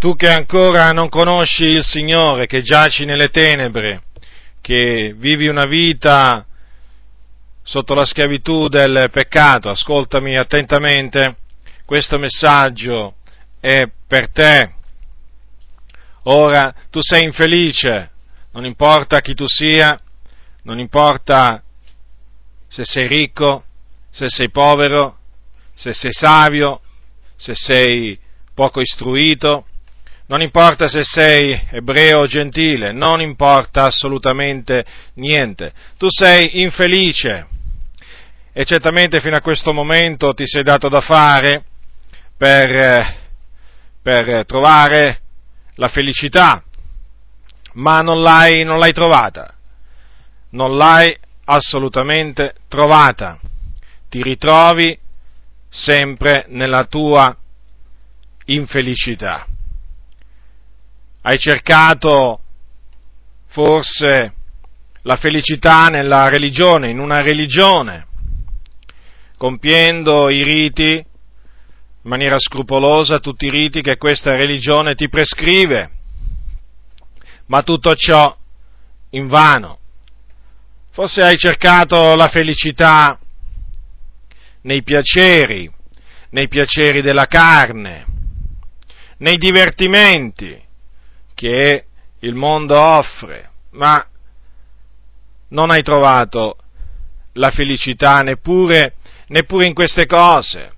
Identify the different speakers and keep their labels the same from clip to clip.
Speaker 1: tu che ancora non conosci il Signore, che giaci nelle tenebre, che vivi una vita sotto la schiavitù del peccato, ascoltami attentamente, questo messaggio è per te. Ora tu sei infelice, non importa chi tu sia, non importa se sei ricco, se sei povero, se sei savio, se sei poco istruito, non importa se sei ebreo o gentile, non importa assolutamente niente. Tu sei infelice e certamente fino a questo momento ti sei dato da fare per, per trovare la felicità, ma non l'hai, non l'hai trovata, non l'hai assolutamente trovata. Ti ritrovi sempre nella tua infelicità. Hai cercato forse la felicità nella religione, in una religione, compiendo i riti in maniera scrupolosa, tutti i riti che questa religione ti prescrive, ma tutto ciò in vano. Forse hai cercato la felicità nei piaceri, nei piaceri della carne, nei divertimenti, che il mondo offre, ma non hai trovato la felicità neppure, neppure in queste cose.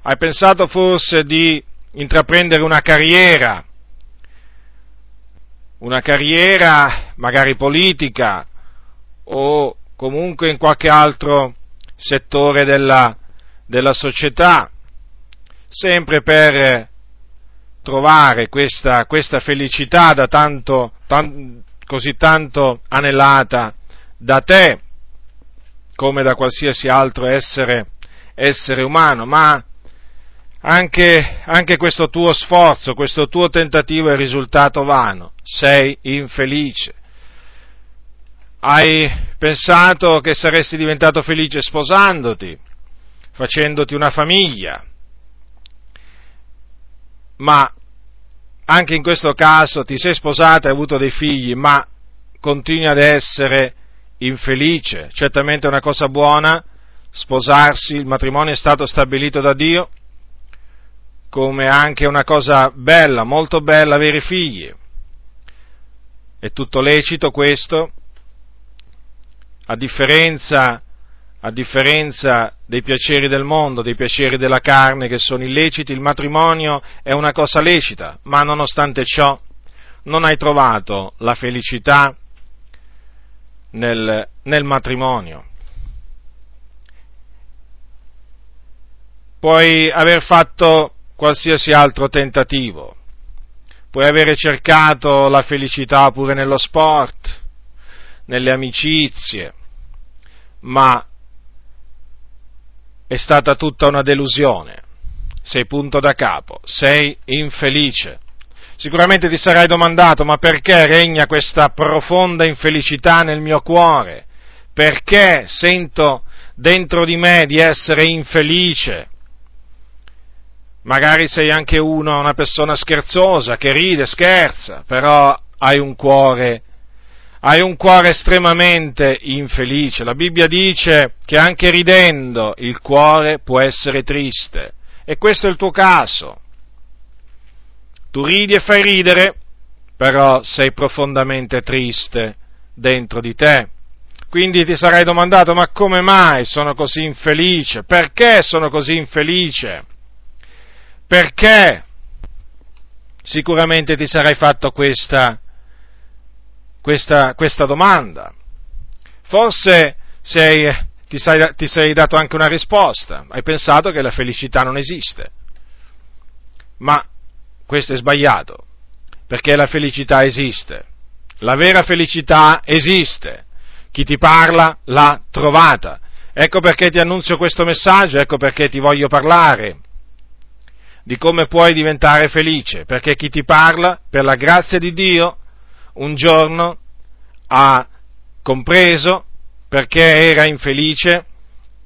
Speaker 1: Hai pensato forse di intraprendere una carriera, una carriera magari politica o comunque in qualche altro settore della, della società, sempre per trovare questa, questa felicità da tanto, tan, così tanto anelata da te, come da qualsiasi altro essere, essere umano, ma anche, anche, questo tuo sforzo, questo tuo tentativo è risultato vano, sei infelice. Hai pensato che saresti diventato felice sposandoti, facendoti una famiglia, ma anche in questo caso ti sei sposata e hai avuto dei figli, ma continui ad essere infelice. Certamente è una cosa buona sposarsi, il matrimonio è stato stabilito da Dio, come anche una cosa bella, molto bella avere figli. È tutto lecito questo, a differenza a differenza dei piaceri del mondo, dei piaceri della carne che sono illeciti, il matrimonio è una cosa lecita, ma nonostante ciò non hai trovato la felicità nel, nel matrimonio. Puoi aver fatto qualsiasi altro tentativo, puoi avere cercato la felicità pure nello sport, nelle amicizie, ma è stata tutta una delusione. Sei punto da capo, sei infelice. Sicuramente ti sarai domandato, ma perché regna questa profonda infelicità nel mio cuore? Perché sento dentro di me di essere infelice? Magari sei anche uno, una persona scherzosa, che ride, scherza, però hai un cuore hai un cuore estremamente infelice. La Bibbia dice che anche ridendo il cuore può essere triste. E questo è il tuo caso. Tu ridi e fai ridere, però sei profondamente triste dentro di te. Quindi ti sarai domandato, ma come mai sono così infelice? Perché sono così infelice? Perché? Sicuramente ti sarai fatto questa questa, questa domanda. Forse sei, ti, sei, ti sei dato anche una risposta, hai pensato che la felicità non esiste. Ma questo è sbagliato, perché la felicità esiste. La vera felicità esiste. Chi ti parla l'ha trovata. Ecco perché ti annunzio questo messaggio, ecco perché ti voglio parlare di come puoi diventare felice, perché chi ti parla, per la grazia di Dio, un giorno ha compreso perché era infelice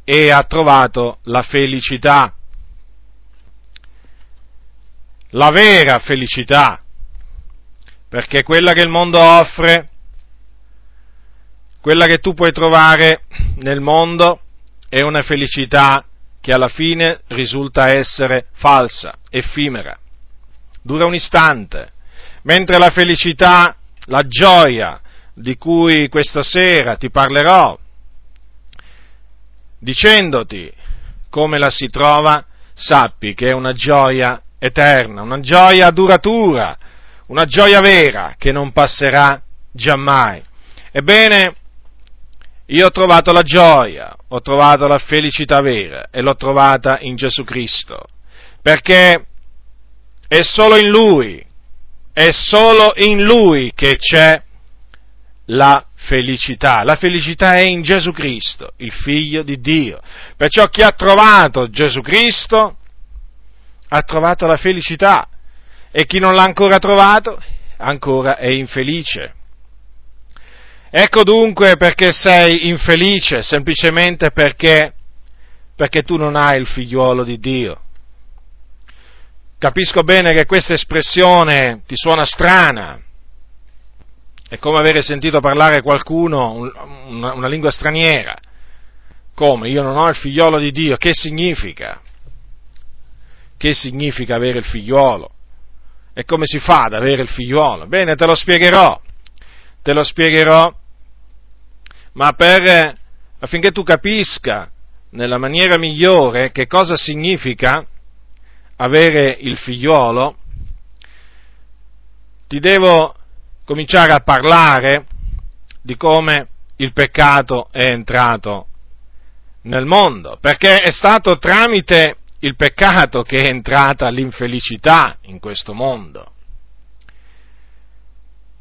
Speaker 1: e ha trovato la felicità. la vera felicità, perché quella che il mondo offre, quella che tu puoi trovare nel mondo, è una felicità che alla fine risulta essere falsa, effimera, dura un istante, mentre la felicità, la gioia di cui questa sera ti parlerò, dicendoti come la si trova, sappi che è una gioia eterna, una gioia duratura, una gioia vera che non passerà giammai. Ebbene, io ho trovato la gioia, ho trovato la felicità vera e l'ho trovata in Gesù Cristo, perché è solo in Lui, è solo in Lui che c'è la felicità. La felicità è in Gesù Cristo, il Figlio di Dio. Perciò chi ha trovato Gesù Cristo ha trovato la felicità e chi non l'ha ancora trovato ancora è infelice. Ecco dunque perché sei infelice, semplicemente perché, perché tu non hai il figliuolo di Dio. Capisco bene che questa espressione ti suona strana, è come avere sentito parlare qualcuno una, lingua straniera. Come? Io non ho il figliolo di Dio. Che significa? Che significa avere il figliolo? E come si fa ad avere il figliolo? Bene, te lo spiegherò. Te lo spiegherò. Ma per, affinché tu capisca nella maniera migliore che cosa significa avere il figliolo, ti devo cominciare a parlare di come il peccato è entrato nel mondo, perché è stato tramite il peccato che è entrata l'infelicità in questo mondo.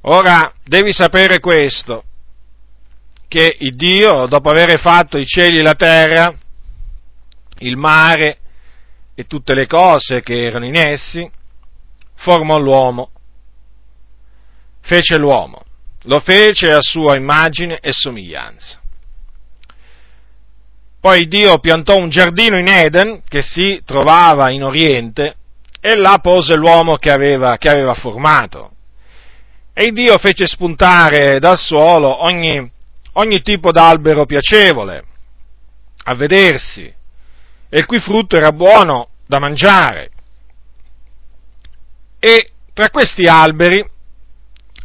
Speaker 1: Ora devi sapere questo, che Dio, dopo aver fatto i cieli e la terra, il mare e tutte le cose che erano in essi, formò l'uomo fece l'uomo, lo fece a sua immagine e somiglianza. Poi Dio piantò un giardino in Eden che si trovava in Oriente e là pose l'uomo che aveva, che aveva formato. E Dio fece spuntare dal suolo ogni, ogni tipo d'albero piacevole a vedersi e il cui frutto era buono da mangiare. E tra questi alberi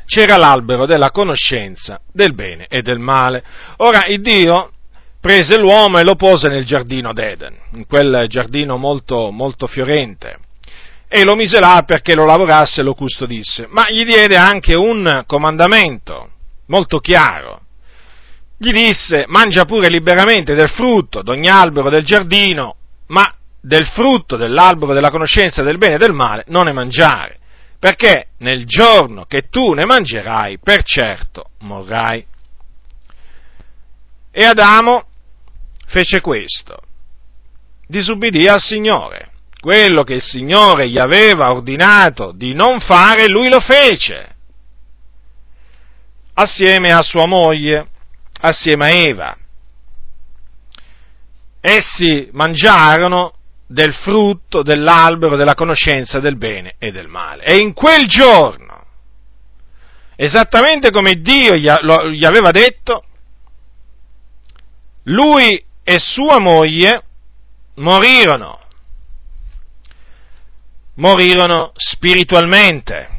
Speaker 1: c'era l'albero della conoscenza del bene e del male. Ora il Dio prese l'uomo e lo pose nel giardino d'Eden, in quel giardino molto, molto fiorente, e lo mise là perché lo lavorasse e lo custodisse, ma gli diede anche un comandamento molto chiaro. Gli disse, mangia pure liberamente del frutto d'ogni albero del giardino, ma del frutto dell'albero della conoscenza del bene e del male non ne mangiare perché nel giorno che tu ne mangerai, per certo morrai. E Adamo fece questo, disubbidì al Signore. Quello che il Signore gli aveva ordinato di non fare, lui lo fece, assieme a sua moglie, assieme a Eva. Essi mangiarono del frutto dell'albero della conoscenza del bene e del male. E in quel giorno, esattamente come Dio gli aveva detto, lui e sua moglie morirono, morirono spiritualmente.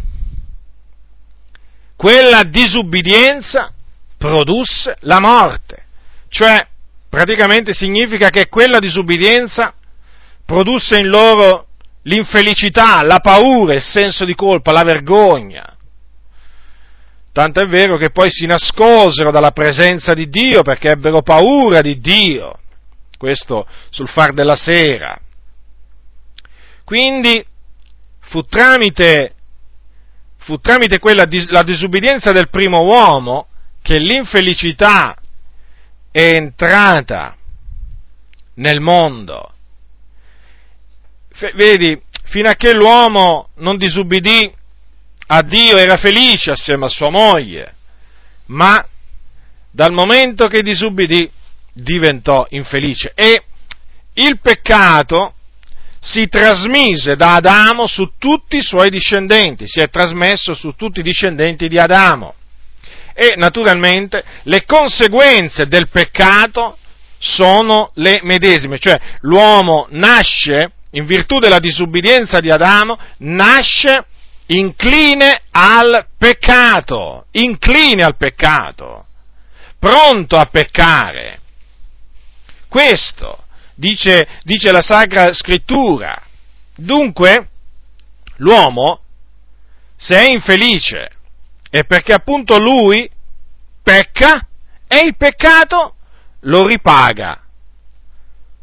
Speaker 1: Quella disubbidienza produsse la morte, cioè praticamente significa che quella disubbidienza produsse in loro l'infelicità, la paura, il senso di colpa, la vergogna. Tanto è vero che poi si nascosero dalla presenza di Dio perché ebbero paura di Dio. Questo sul far della sera. Quindi fu tramite, fu tramite quella, la disubbidienza del primo uomo che l'infelicità è entrata nel mondo vedi, fino a che l'uomo non disubbidì a Dio era felice assieme a sua moglie, ma dal momento che disubbidì diventò infelice. E il peccato si trasmise da Adamo su tutti i suoi discendenti, si è trasmesso su tutti i discendenti di Adamo. E naturalmente le conseguenze del peccato sono le medesime, cioè l'uomo nasce, in virtù della disubbidienza di Adamo, nasce incline al peccato, incline al peccato, pronto a peccare. Questo dice, dice la Sacra Scrittura. Dunque, l'uomo, se è infelice, è perché appunto lui pecca e il peccato lo ripaga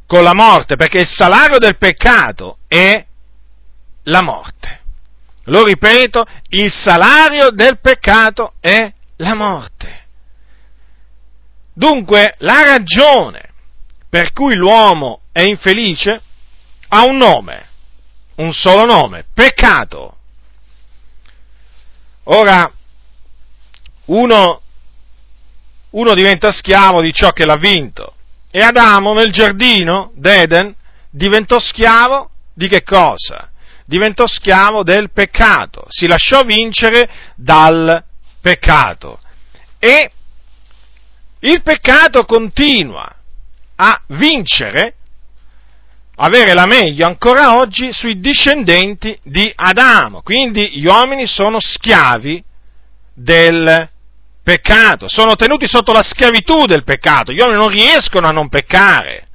Speaker 1: con la morte, perché il salario del peccato è la morte. Lo ripeto, il salario del peccato è la morte. Dunque, la ragione per cui l'uomo è infelice ha un nome, un solo nome, peccato. Ora, uno, uno diventa schiavo di ciò che l'ha vinto e Adamo nel giardino d'Eden diventò schiavo di che cosa? Diventò schiavo del peccato, si lasciò vincere dal peccato e il peccato continua a vincere, avere la meglio ancora oggi sui discendenti di Adamo. Quindi gli uomini sono schiavi del peccato, sono tenuti sotto la schiavitù del peccato, gli uomini non riescono a non peccare.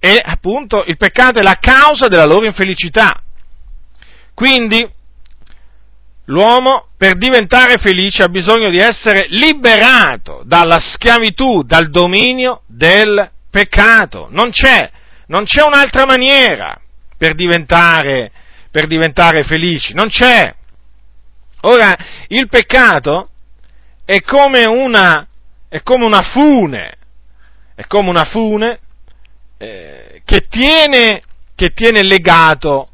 Speaker 1: E appunto il peccato è la causa della loro infelicità. Quindi l'uomo per diventare felice ha bisogno di essere liberato dalla schiavitù, dal dominio del peccato. Non c'è, non c'è un'altra maniera per diventare, per diventare felici, non c'è. Ora, il peccato è come una, è come una fune, è come una fune eh, che, tiene, che, tiene legato,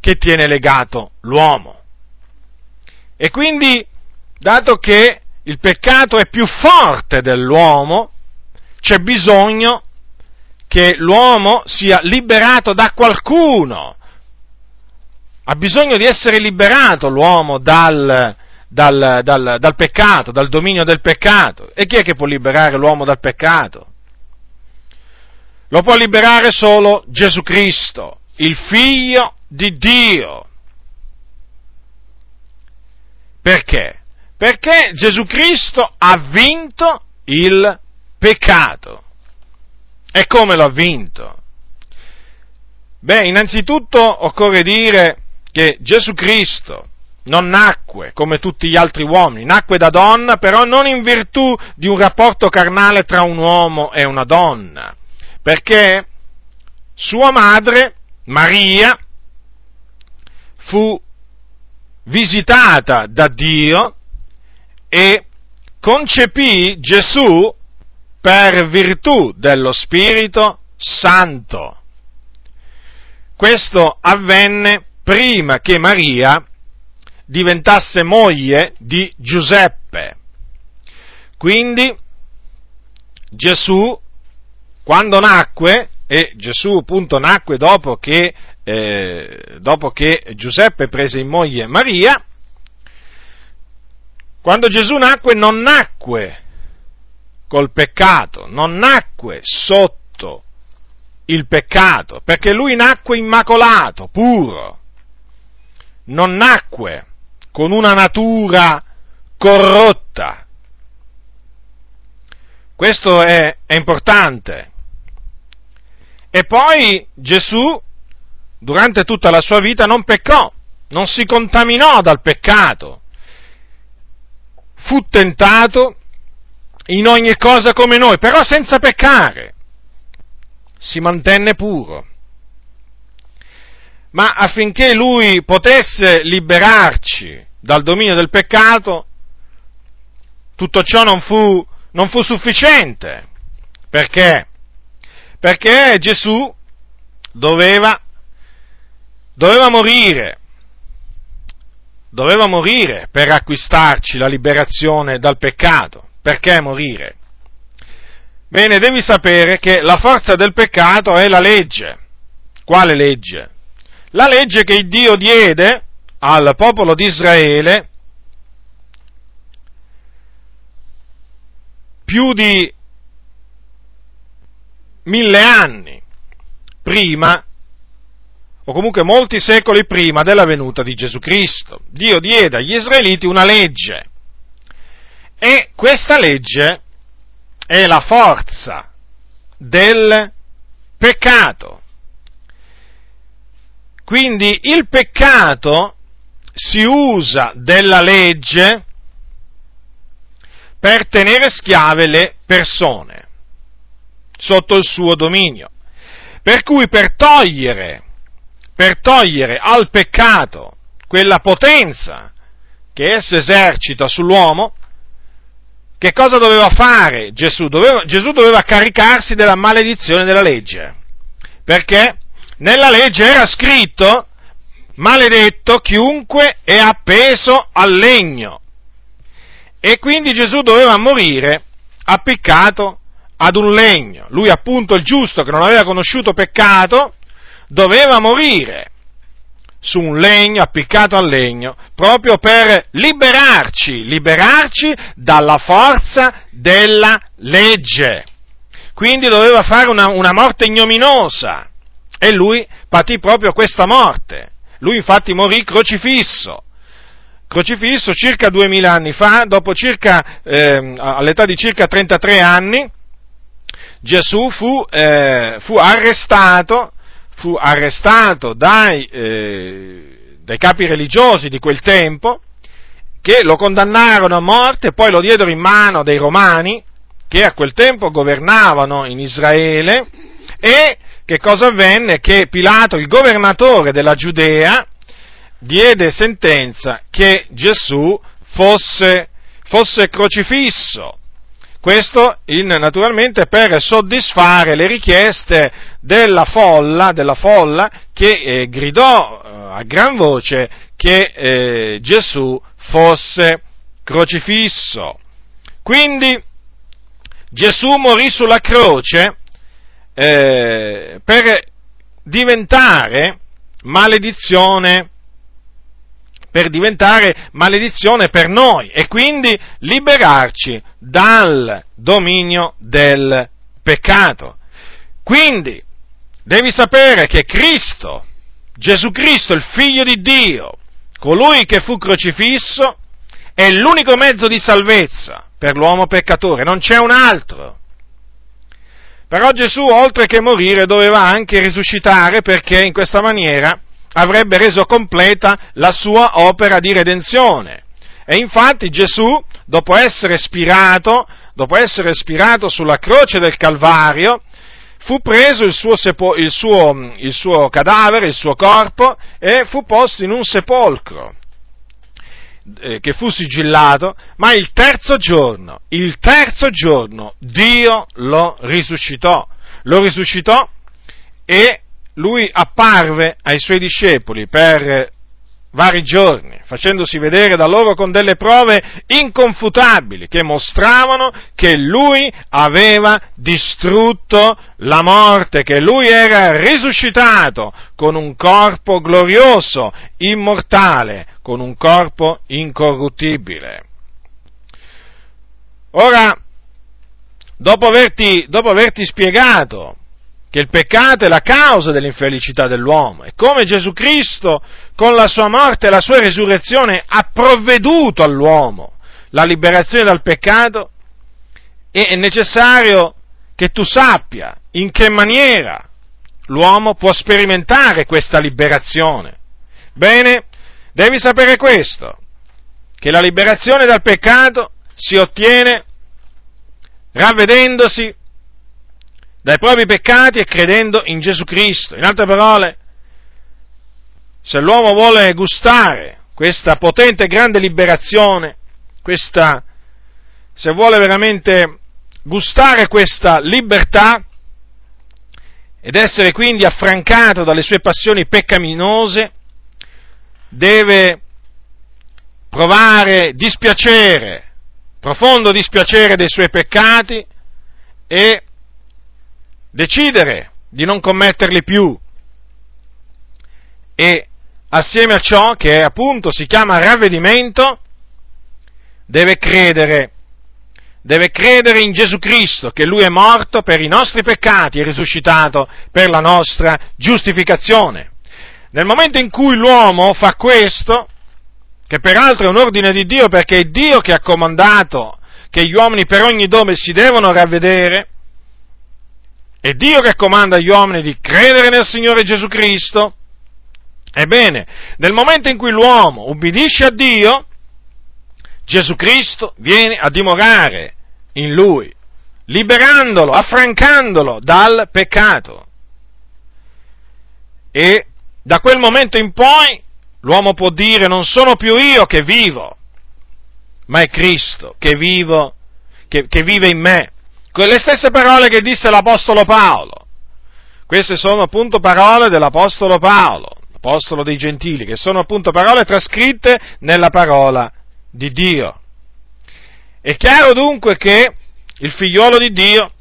Speaker 1: che tiene legato l'uomo. E quindi, dato che il peccato è più forte dell'uomo, c'è bisogno che l'uomo sia liberato da qualcuno. Ha bisogno di essere liberato l'uomo dal, dal, dal, dal, peccato, dal dominio del peccato. E chi è che può liberare l'uomo dal peccato? Lo può liberare solo Gesù Cristo, il figlio di Dio. Perché? Perché Gesù Cristo ha vinto il peccato. E come lo ha vinto? Beh, innanzitutto occorre dire che Gesù Cristo non nacque come tutti gli altri uomini, nacque da donna, però non in virtù di un rapporto carnale tra un uomo e una donna, perché sua madre, Maria, fu visitata da Dio e concepì Gesù per virtù dello Spirito Santo. Questo avvenne prima che Maria diventasse moglie di Giuseppe. Quindi Gesù, quando nacque, e Gesù appunto nacque dopo che eh, dopo che Giuseppe prese in moglie Maria, quando Gesù nacque non nacque col peccato, non nacque sotto il peccato, perché lui nacque immacolato, puro, non nacque con una natura corrotta. Questo è, è importante. E poi Gesù durante tutta la sua vita non peccò, non si contaminò dal peccato, fu tentato in ogni cosa come noi, però senza peccare, si mantenne puro. Ma affinché lui potesse liberarci dal dominio del peccato, tutto ciò non fu, non fu sufficiente. Perché? Perché Gesù doveva doveva morire, doveva morire per acquistarci la liberazione dal peccato. Perché morire? Bene, devi sapere che la forza del peccato è la legge. Quale legge? La legge che Dio diede al popolo di Israele più di mille anni prima, o comunque molti secoli prima della venuta di Gesù Cristo. Dio diede agli israeliti una legge e questa legge è la forza del peccato. Quindi il peccato si usa della legge per tenere schiave le persone sotto il suo dominio. Per cui per togliere, per togliere al peccato quella potenza che esso esercita sull'uomo, che cosa doveva fare Gesù? Doveva, Gesù doveva caricarsi della maledizione della legge, perché nella legge era scritto maledetto chiunque è appeso al legno. E quindi Gesù doveva morire appiccato ad un legno. Lui appunto il giusto che non aveva conosciuto peccato doveva morire su un legno, appiccato al legno, proprio per liberarci, liberarci dalla forza della legge. Quindi doveva fare una, una morte ignominosa e lui patì proprio questa morte. Lui infatti morì crocifisso crocifisso circa duemila anni fa, circa, eh, all'età di circa 33 anni, Gesù fu, eh, fu arrestato fu arrestato dai, eh, dai capi religiosi di quel tempo, che lo condannarono a morte poi lo diedero in mano dei romani, che a quel tempo governavano in Israele, e che cosa avvenne? Che Pilato, il governatore della Giudea, diede sentenza che Gesù fosse, fosse crocifisso questo in, naturalmente per soddisfare le richieste della folla, della folla che eh, gridò eh, a gran voce che eh, Gesù fosse crocifisso. Quindi Gesù morì sulla croce eh, per diventare maledizione per diventare maledizione per noi e quindi liberarci dal dominio del peccato. Quindi devi sapere che Cristo, Gesù Cristo, il figlio di Dio, colui che fu crocifisso, è l'unico mezzo di salvezza per l'uomo peccatore, non c'è un altro. Però Gesù, oltre che morire, doveva anche risuscitare perché in questa maniera avrebbe reso completa la sua opera di redenzione. E infatti Gesù, dopo essere spirato, dopo essere spirato sulla croce del Calvario, fu preso il suo, sepo- il, suo, il suo, cadavere, il suo corpo, e fu posto in un sepolcro eh, che fu sigillato, ma il terzo giorno, il terzo giorno, Dio lo risuscitò. Lo risuscitò e lui apparve ai suoi discepoli per vari giorni, facendosi vedere da loro con delle prove inconfutabili che mostravano che lui aveva distrutto la morte, che lui era risuscitato con un corpo glorioso, immortale, con un corpo incorruttibile. Ora, dopo averti, dopo averti spiegato che il peccato è la causa dell'infelicità dell'uomo e come Gesù Cristo con la sua morte e la sua risurrezione ha provveduto all'uomo la liberazione dal peccato, è necessario che tu sappia in che maniera l'uomo può sperimentare questa liberazione. Bene, devi sapere questo, che la liberazione dal peccato si ottiene ravvedendosi dai propri peccati e credendo in Gesù Cristo. In altre parole, se l'uomo vuole gustare questa potente e grande liberazione, questa, se vuole veramente gustare questa libertà ed essere quindi affrancato dalle sue passioni peccaminose, deve provare dispiacere, profondo dispiacere dei suoi peccati e decidere di non commetterli più e assieme a ciò che appunto si chiama ravvedimento, deve credere, deve credere in Gesù Cristo, che Lui è morto per i nostri peccati e risuscitato per la nostra giustificazione. Nel momento in cui l'uomo fa questo, che peraltro è un ordine di Dio perché è Dio che ha comandato che gli uomini per ogni dove si devono ravvedere, è Dio che comanda agli uomini di credere nel Signore Gesù Cristo, ebbene, nel momento in cui l'uomo ubbidisce a Dio, Gesù Cristo viene a dimorare in lui, liberandolo, affrancandolo dal peccato. E da quel momento in poi l'uomo può dire non sono più io che vivo, ma è Cristo che, vivo, che, che vive in me. Quelle stesse parole che disse l'Apostolo Paolo. Queste sono appunto parole dell'Apostolo Paolo, l'Apostolo dei Gentili, che sono appunto parole trascritte nella parola di Dio. È chiaro dunque che il figliuolo di Dio,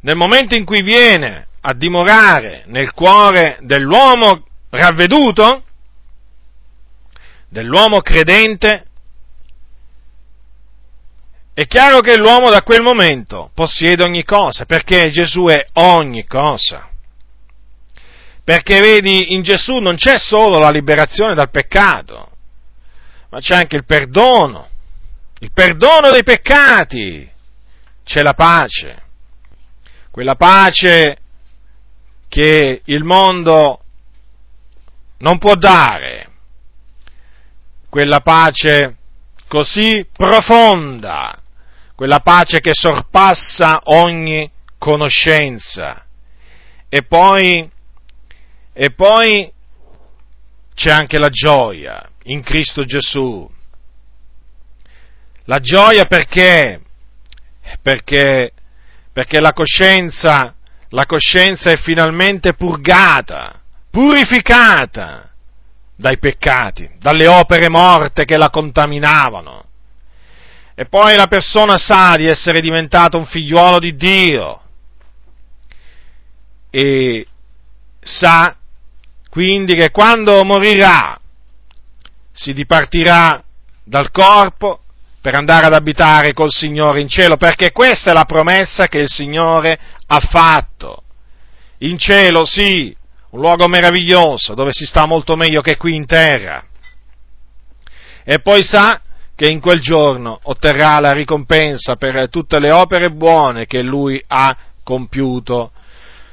Speaker 1: nel momento in cui viene a dimorare nel cuore dell'uomo ravveduto, dell'uomo credente, è chiaro che l'uomo da quel momento possiede ogni cosa, perché Gesù è ogni cosa. Perché vedi, in Gesù non c'è solo la liberazione dal peccato, ma c'è anche il perdono, il perdono dei peccati, c'è la pace, quella pace che il mondo non può dare, quella pace così profonda, quella pace che sorpassa ogni conoscenza. E poi, e poi c'è anche la gioia in Cristo Gesù. La gioia perché? Perché, perché la, coscienza, la coscienza è finalmente purgata, purificata dai peccati, dalle opere morte che la contaminavano. E poi la persona sa di essere diventato un figliuolo di Dio e sa quindi che quando morirà si dipartirà dal corpo per andare ad abitare col Signore in cielo, perché questa è la promessa che il Signore ha fatto. In cielo sì, un luogo meraviglioso dove si sta molto meglio che qui in terra. E poi sa che in quel giorno otterrà la ricompensa per tutte le opere buone che lui ha compiuto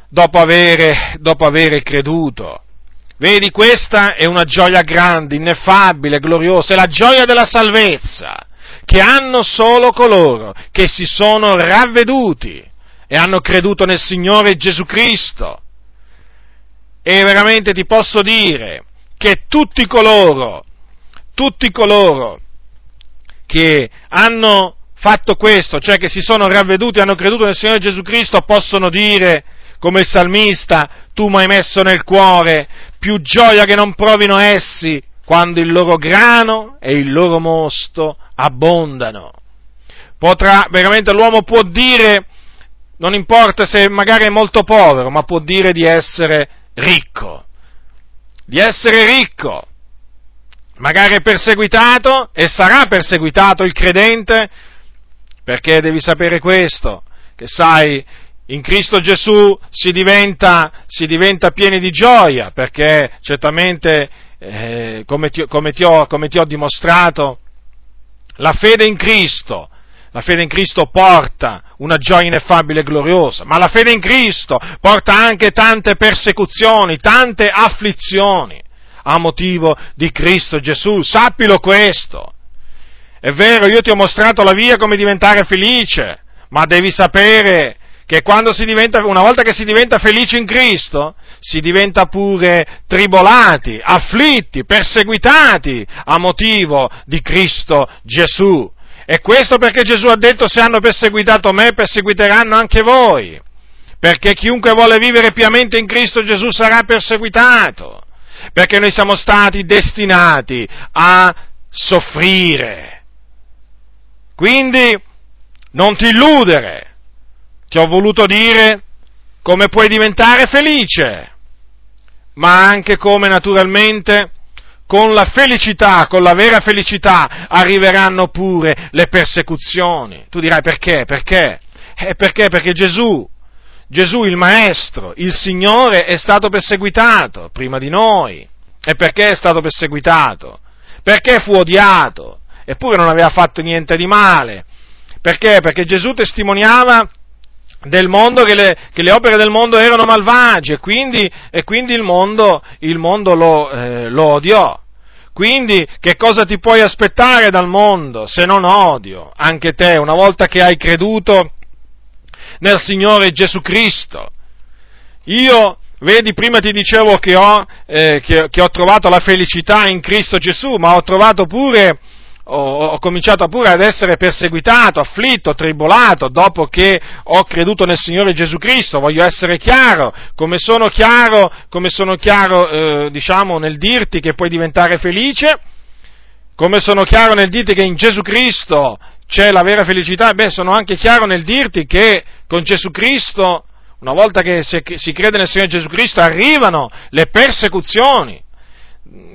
Speaker 1: dopo avere, dopo avere creduto. Vedi, questa è una gioia grande, ineffabile, gloriosa, è la gioia della salvezza, che hanno solo coloro che si sono ravveduti e hanno creduto nel Signore Gesù Cristo. E veramente ti posso dire che tutti coloro, tutti coloro che hanno fatto questo, cioè che si sono ravveduti e hanno creduto nel Signore Gesù Cristo, possono dire, come il salmista, tu mi hai messo nel cuore più gioia che non provino essi quando il loro grano e il loro mosto abbondano. Potrà, veramente l'uomo può dire, non importa se magari è molto povero, ma può dire di essere ricco, di essere ricco, magari è perseguitato e sarà perseguitato il credente, perché devi sapere questo, che sai, in Cristo Gesù si diventa, si diventa pieni di gioia, perché certamente, eh, come, ti, come, ti ho, come ti ho dimostrato, la fede in Cristo la fede in Cristo porta una gioia ineffabile e gloriosa, ma la fede in Cristo porta anche tante persecuzioni, tante afflizioni a motivo di Cristo Gesù. Sappilo questo. È vero, io ti ho mostrato la via come diventare felice, ma devi sapere che diventa, una volta che si diventa felice in Cristo, si diventa pure tribolati, afflitti, perseguitati a motivo di Cristo Gesù. E questo perché Gesù ha detto se hanno perseguitato me, perseguiteranno anche voi. Perché chiunque vuole vivere piamente in Cristo Gesù sarà perseguitato. Perché noi siamo stati destinati a soffrire. Quindi non ti illudere. Ti ho voluto dire come puoi diventare felice. ma anche come naturalmente con la felicità, con la vera felicità, arriveranno pure le persecuzioni. Tu dirai perché? Perché? Eh, perché? Perché Gesù, Gesù il Maestro, il Signore è stato perseguitato prima di noi. E perché è stato perseguitato? Perché fu odiato? Eppure non aveva fatto niente di male. Perché? Perché Gesù testimoniava del mondo, che le, che le, opere del mondo erano malvagie quindi, e quindi il mondo, il mondo lo, eh, lo, odiò. Quindi che cosa ti puoi aspettare dal mondo se non odio? Anche te, una volta che hai creduto nel Signore Gesù Cristo. Io, vedi, prima ti dicevo che ho, eh, che, che ho trovato la felicità in Cristo Gesù, ma ho trovato pure ho, ho, cominciato pure ad essere perseguitato, afflitto, tribolato dopo che ho creduto nel Signore Gesù Cristo. Voglio essere chiaro, come sono chiaro, come sono chiaro eh, diciamo, nel dirti che puoi diventare felice, come sono chiaro nel dirti che in Gesù Cristo c'è la vera felicità, beh, sono anche chiaro nel dirti che con Gesù Cristo, una volta che si crede nel Signore Gesù Cristo, arrivano le persecuzioni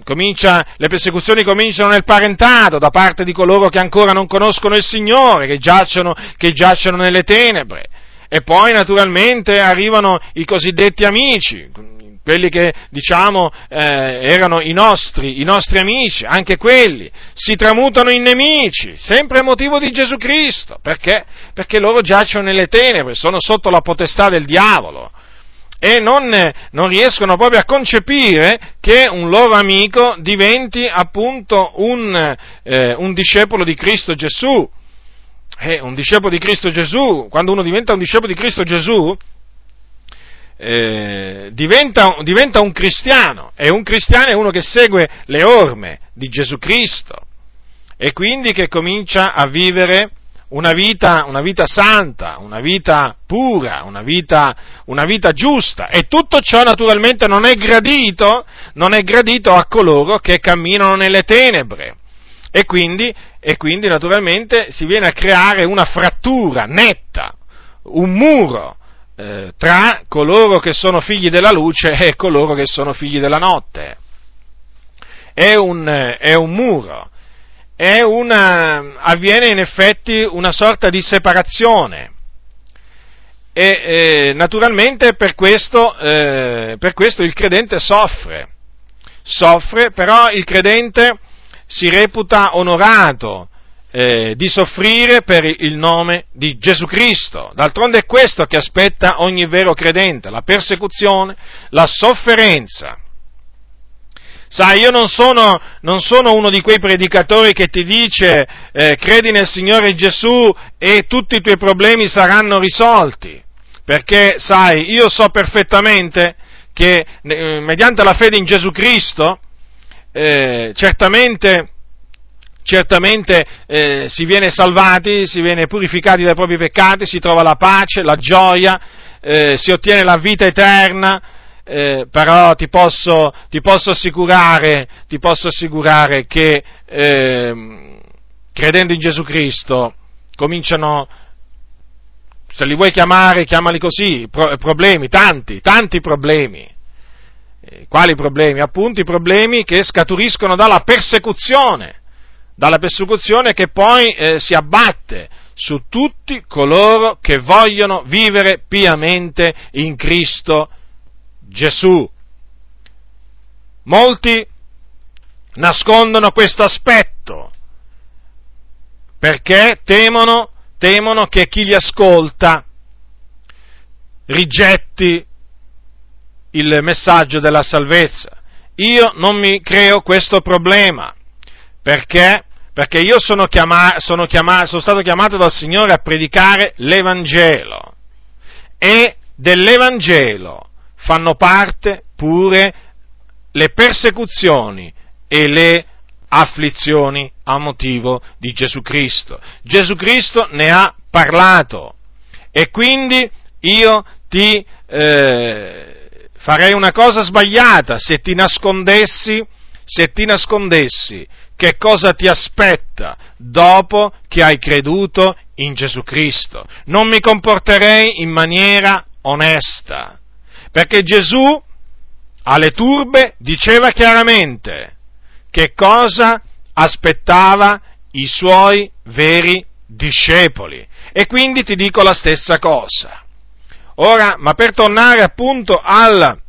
Speaker 1: comincia, le persecuzioni cominciano nel parentato da parte di coloro che ancora non conoscono il Signore, che giacciono, che giacciono nelle tenebre. E poi naturalmente arrivano i cosiddetti amici, quelli che diciamo eh, erano i nostri, i nostri amici, anche quelli, si tramutano in nemici, sempre a motivo di Gesù Cristo, perché? Perché loro giacciono nelle tenebre, sono sotto la potestà del diavolo e non, non, riescono proprio a concepire che un loro amico diventi appunto un, eh, un discepolo di Cristo Gesù. Eh, un discepolo di Cristo Gesù, quando uno diventa un discepolo di Cristo Gesù, eh, diventa, diventa un cristiano, e un cristiano è uno che segue le orme di Gesù Cristo e quindi che comincia a vivere una vita, una vita santa, una vita pura, una vita, una vita, giusta. E tutto ciò naturalmente non è gradito, non è gradito a coloro che camminano nelle tenebre. E quindi, e quindi naturalmente si viene a creare una frattura netta, un muro eh, tra coloro che sono figli della luce e coloro che sono figli della notte. È un, è un muro una, avviene in effetti una sorta di separazione. E eh, naturalmente per questo, eh, per questo il credente soffre, soffre, però il credente si reputa onorato eh, di soffrire per il nome di Gesù Cristo. D'altronde è questo che aspetta ogni vero credente, la persecuzione, la sofferenza. Sai, io non sono, non sono, uno di quei predicatori che ti dice eh, credi nel Signore Gesù e tutti i tuoi problemi saranno risolti, perché sai, io so perfettamente che eh, mediante la fede in Gesù Cristo, eh, certamente, certamente eh, si viene salvati, si viene purificati dai propri peccati, si trova la pace, la gioia, eh, si ottiene la vita eterna, eh, però ti posso, ti, posso ti posso, assicurare, che eh, credendo in Gesù Cristo cominciano, se li vuoi chiamare, chiamali così, pro, problemi, tanti, tanti problemi. Eh, quali problemi? Appunto i problemi che scaturiscono dalla persecuzione, dalla persecuzione che poi eh, si abbatte su tutti coloro che vogliono vivere piamente in Cristo Gesù. Molti nascondono questo aspetto perché temono, temono che chi li ascolta rigetti il messaggio della salvezza. Io non mi creo questo problema perché, perché io sono, chiama, sono, chiama, sono stato chiamato dal Signore a predicare l'Evangelo e dell'Evangelo fanno parte pure le persecuzioni e le afflizioni a motivo di Gesù Cristo. Gesù Cristo ne ha parlato e quindi io ti eh, farei una cosa sbagliata se ti nascondessi, se ti nascondessi che cosa ti aspetta dopo che hai creduto in Gesù Cristo. Non mi comporterei in maniera onesta perché Gesù, alle turbe diceva chiaramente che cosa aspettava i suoi veri discepoli. E quindi ti dico la stessa cosa. Ora, ma per tornare appunto alla,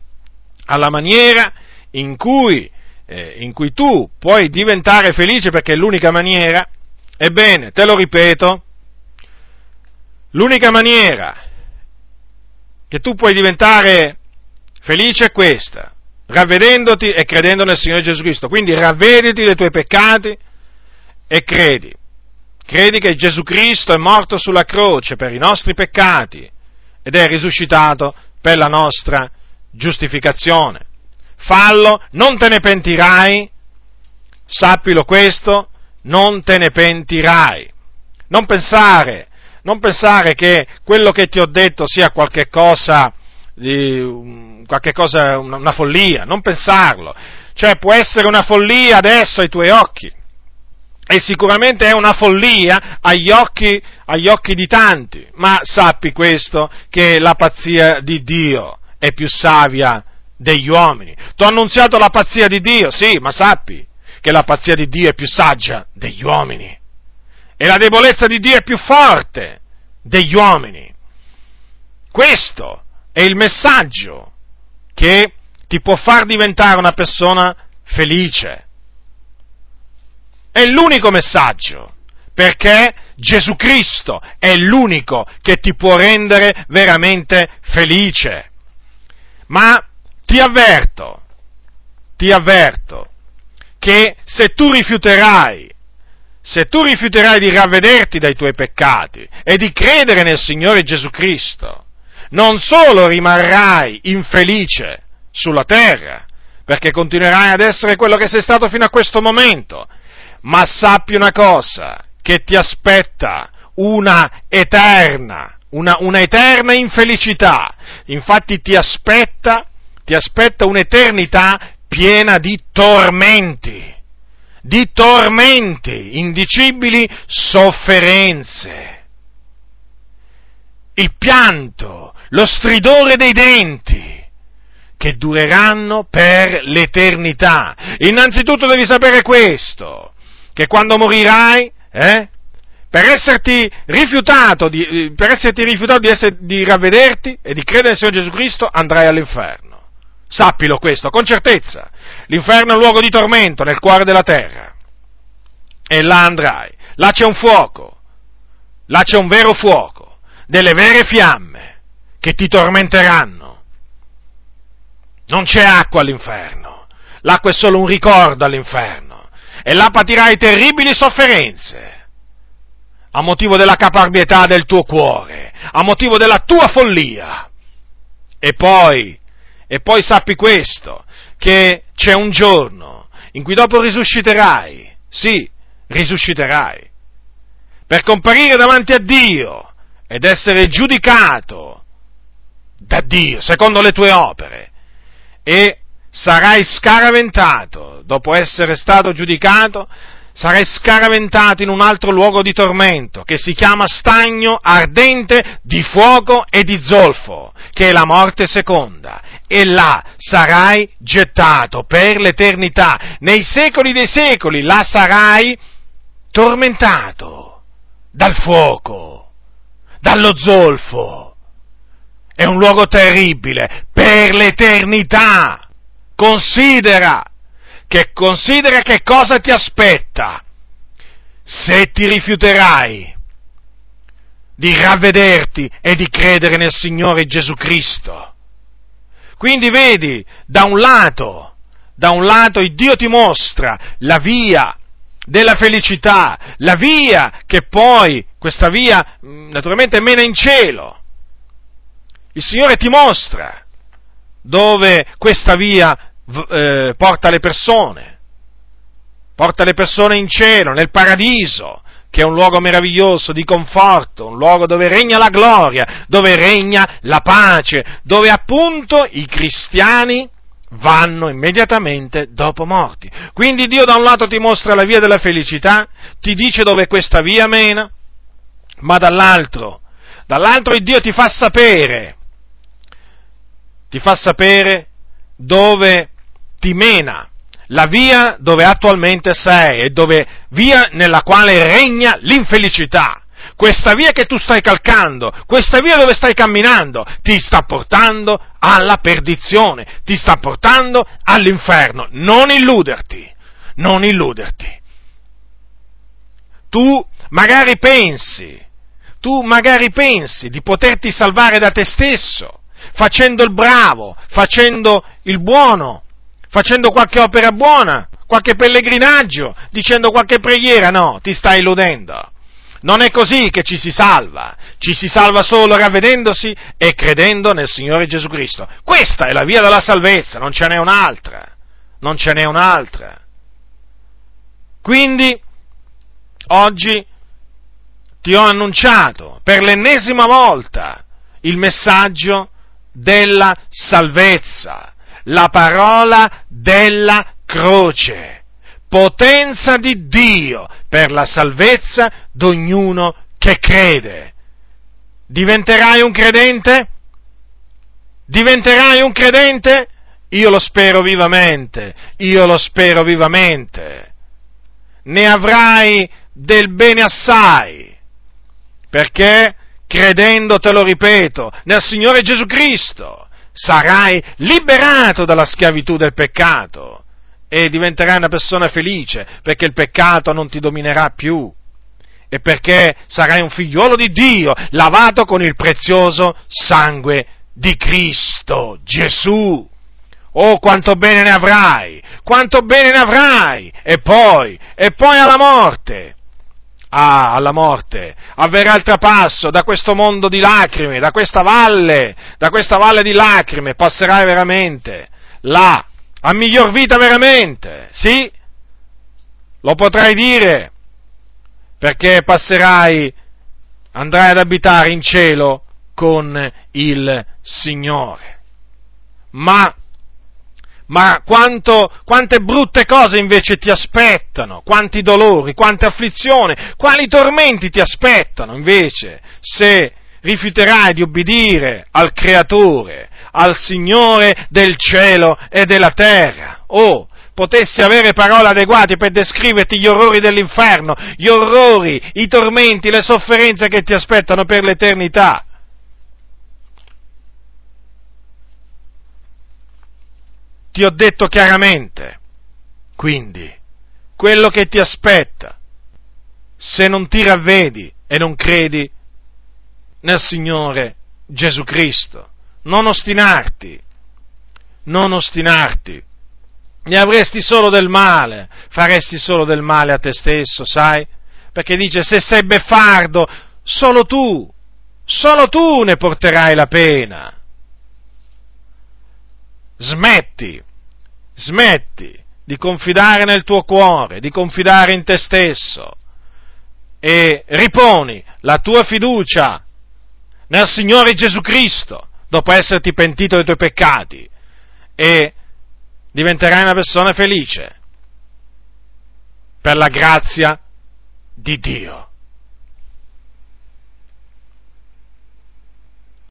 Speaker 1: alla maniera in cui, eh, in cui tu puoi diventare felice, perché è l'unica maniera, ebbene, te lo ripeto, l'unica maniera che tu puoi diventare felice è questa, ravvedendoti e credendo nel Signore Gesù Cristo. Quindi ravvediti dei tuoi peccati e credi. Credi che Gesù Cristo è morto sulla croce per i nostri peccati ed è risuscitato per la nostra giustificazione. Fallo, non te ne pentirai, sappilo questo, non te ne pentirai. Non pensare, non pensare che quello che ti ho detto sia qualche cosa di qualche cosa, una, una follia, non pensarlo. Cioè può essere una follia adesso ai tuoi occhi, e sicuramente è una follia agli occhi, agli occhi, di tanti, ma sappi questo, che la pazzia di Dio è più savia degli uomini. Ti ho annunziato la pazzia di Dio, sì, ma sappi che la pazzia di Dio è più saggia degli uomini. E la debolezza di Dio è più forte degli uomini. Questo è il messaggio che ti può far diventare una persona felice. È l'unico messaggio, perché Gesù Cristo è l'unico che ti può rendere veramente felice. Ma ti avverto, ti avverto, che se tu rifiuterai, se tu rifiuterai di ravvederti dai tuoi peccati e di credere nel Signore Gesù Cristo, non solo rimarrai infelice sulla terra, perché continuerai ad essere quello che sei stato fino a questo momento, ma sappi una cosa, che ti aspetta una eterna, una, una eterna infelicità. Infatti ti aspetta, ti aspetta un'eternità piena di tormenti, di tormenti, indicibili sofferenze. Il pianto, lo stridore dei denti, che dureranno per l'eternità. Innanzitutto devi sapere questo, che quando morirai, eh, per esserti rifiutato, di, per esserti rifiutato di, essere, di ravvederti e di credere nel Signore Gesù Cristo, andrai all'inferno. Sappilo questo, con certezza. L'inferno è un luogo di tormento nel cuore della terra. E là andrai. Là c'è un fuoco. Là c'è un vero fuoco. Delle vere fiamme che ti tormenteranno. Non c'è acqua all'inferno, l'acqua è solo un ricordo all'inferno e là patirai terribili sofferenze a motivo della caparbietà del tuo cuore, a motivo della tua follia. E poi, e poi sappi questo, che c'è un giorno in cui dopo risusciterai, sì, risusciterai, per comparire davanti a Dio ed essere giudicato da Dio, secondo le tue opere, e sarai scaraventato, dopo essere stato giudicato, sarai scaraventato in un altro luogo di tormento, che si chiama stagno ardente di fuoco e di zolfo, che è la morte seconda, e là sarai gettato per l'eternità, nei secoli dei secoli, là sarai tormentato dal fuoco, dallo zolfo. È un luogo terribile. Per l'eternità. Considera che considera che cosa ti aspetta se ti rifiuterai di ravvederti e di credere nel Signore Gesù Cristo. Quindi vedi, da un lato, da un lato il Dio ti mostra la via della felicità, la via che poi, questa via naturalmente mena in cielo, il Signore ti mostra dove questa via eh, porta le persone, porta le persone in cielo, nel paradiso, che è un luogo meraviglioso di conforto, un luogo dove regna la gloria, dove regna la pace, dove appunto i cristiani vanno immediatamente dopo morti. Quindi Dio da un lato ti mostra la via della felicità, ti dice dove questa via mena, ma dall'altro, dall'altro Dio ti fa sapere ti fa sapere dove ti mena, la via dove attualmente sei e dove via nella quale regna l'infelicità. Questa via che tu stai calcando, questa via dove stai camminando, ti sta portando alla perdizione, ti sta portando all'inferno. Non illuderti, non illuderti. Tu magari pensi, tu magari pensi di poterti salvare da te stesso, facendo il bravo, facendo il buono, facendo qualche opera buona, qualche pellegrinaggio, dicendo qualche preghiera, no, ti stai illudendo. Non è così che ci si salva, ci si salva solo ravvedendosi e credendo nel Signore Gesù Cristo. Questa è la via della salvezza, non ce n'è un'altra, non ce n'è un'altra. Quindi, oggi ti ho annunciato per l'ennesima volta il messaggio della salvezza, la parola della croce, potenza di Dio per la salvezza di ognuno che crede. Diventerai un credente? Diventerai un credente? Io lo spero vivamente, io lo spero vivamente. Ne avrai del bene assai, perché credendo, te lo ripeto, nel Signore Gesù Cristo, sarai liberato dalla schiavitù del peccato e diventerai una persona felice perché il peccato non ti dominerà più e perché sarai un figliuolo di Dio lavato con il prezioso sangue di Cristo Gesù. Oh, quanto bene ne avrai! Quanto bene ne avrai! E poi, e poi alla morte! Ah, alla morte, avverrà il trapasso da questo mondo di lacrime, da questa valle, da questa valle di lacrime, passerai veramente là, a miglior vita veramente, sì? Lo potrai dire, perché passerai, andrai ad abitare in cielo con il Signore. Ma ma quanto, quante brutte cose invece ti aspettano, quanti dolori, quante afflizioni, quali tormenti ti aspettano invece se rifiuterai di obbedire al Creatore, al Signore del cielo e della terra. Oh, potessi avere parole adeguate per descriverti gli orrori dell'inferno, gli orrori, i tormenti, le sofferenze che ti aspettano per l'eternità. Ti ho detto chiaramente. Quindi, quello che ti aspetta, se non ti ravvedi e non credi nel Signore Gesù Cristo, non ostinarti, non ostinarti, ne avresti solo del male, faresti solo del male a te stesso, sai? Perché dice, se sei beffardo, solo tu, solo tu ne porterai la pena smetti, smetti di confidare nel tuo cuore, di confidare in te stesso e riponi la tua fiducia nel Signore Gesù Cristo dopo esserti pentito dei tuoi peccati e diventerai una persona felice per la grazia di Dio.